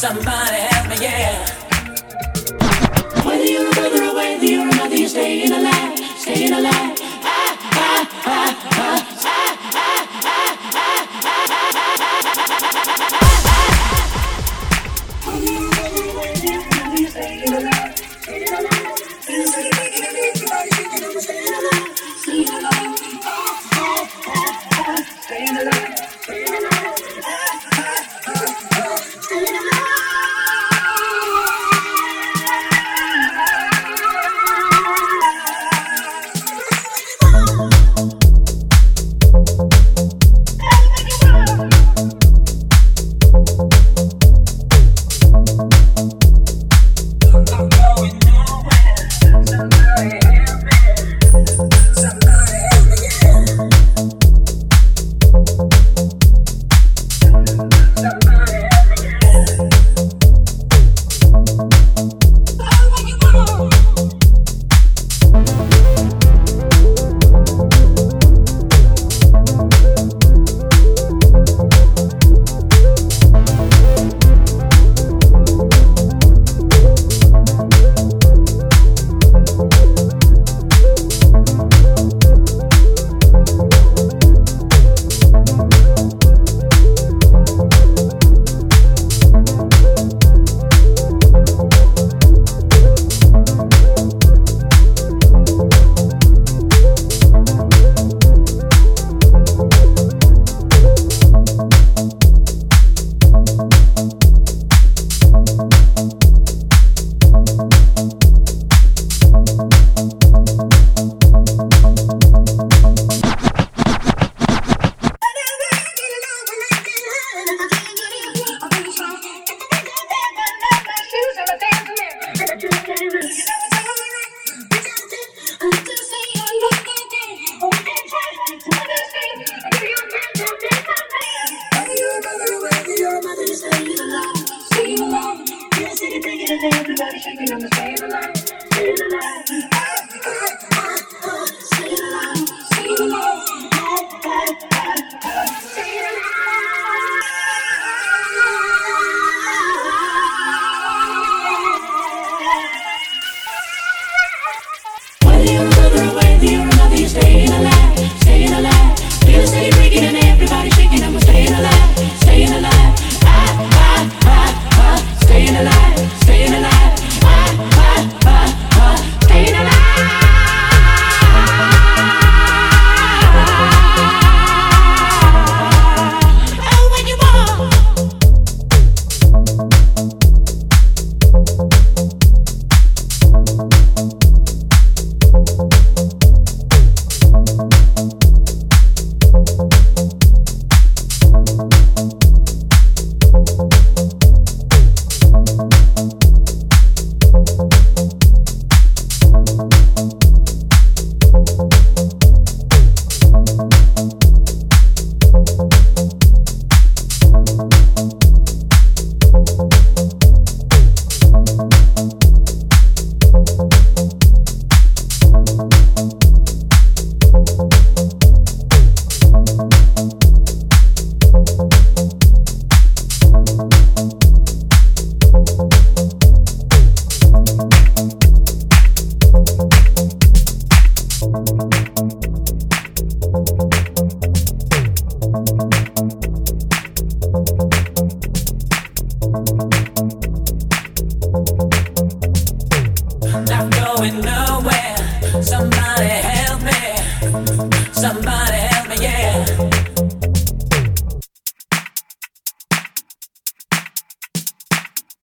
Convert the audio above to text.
Somebody help me, yeah. Whether you're a brother or whether you're a mother, you're staying alive, staying alive.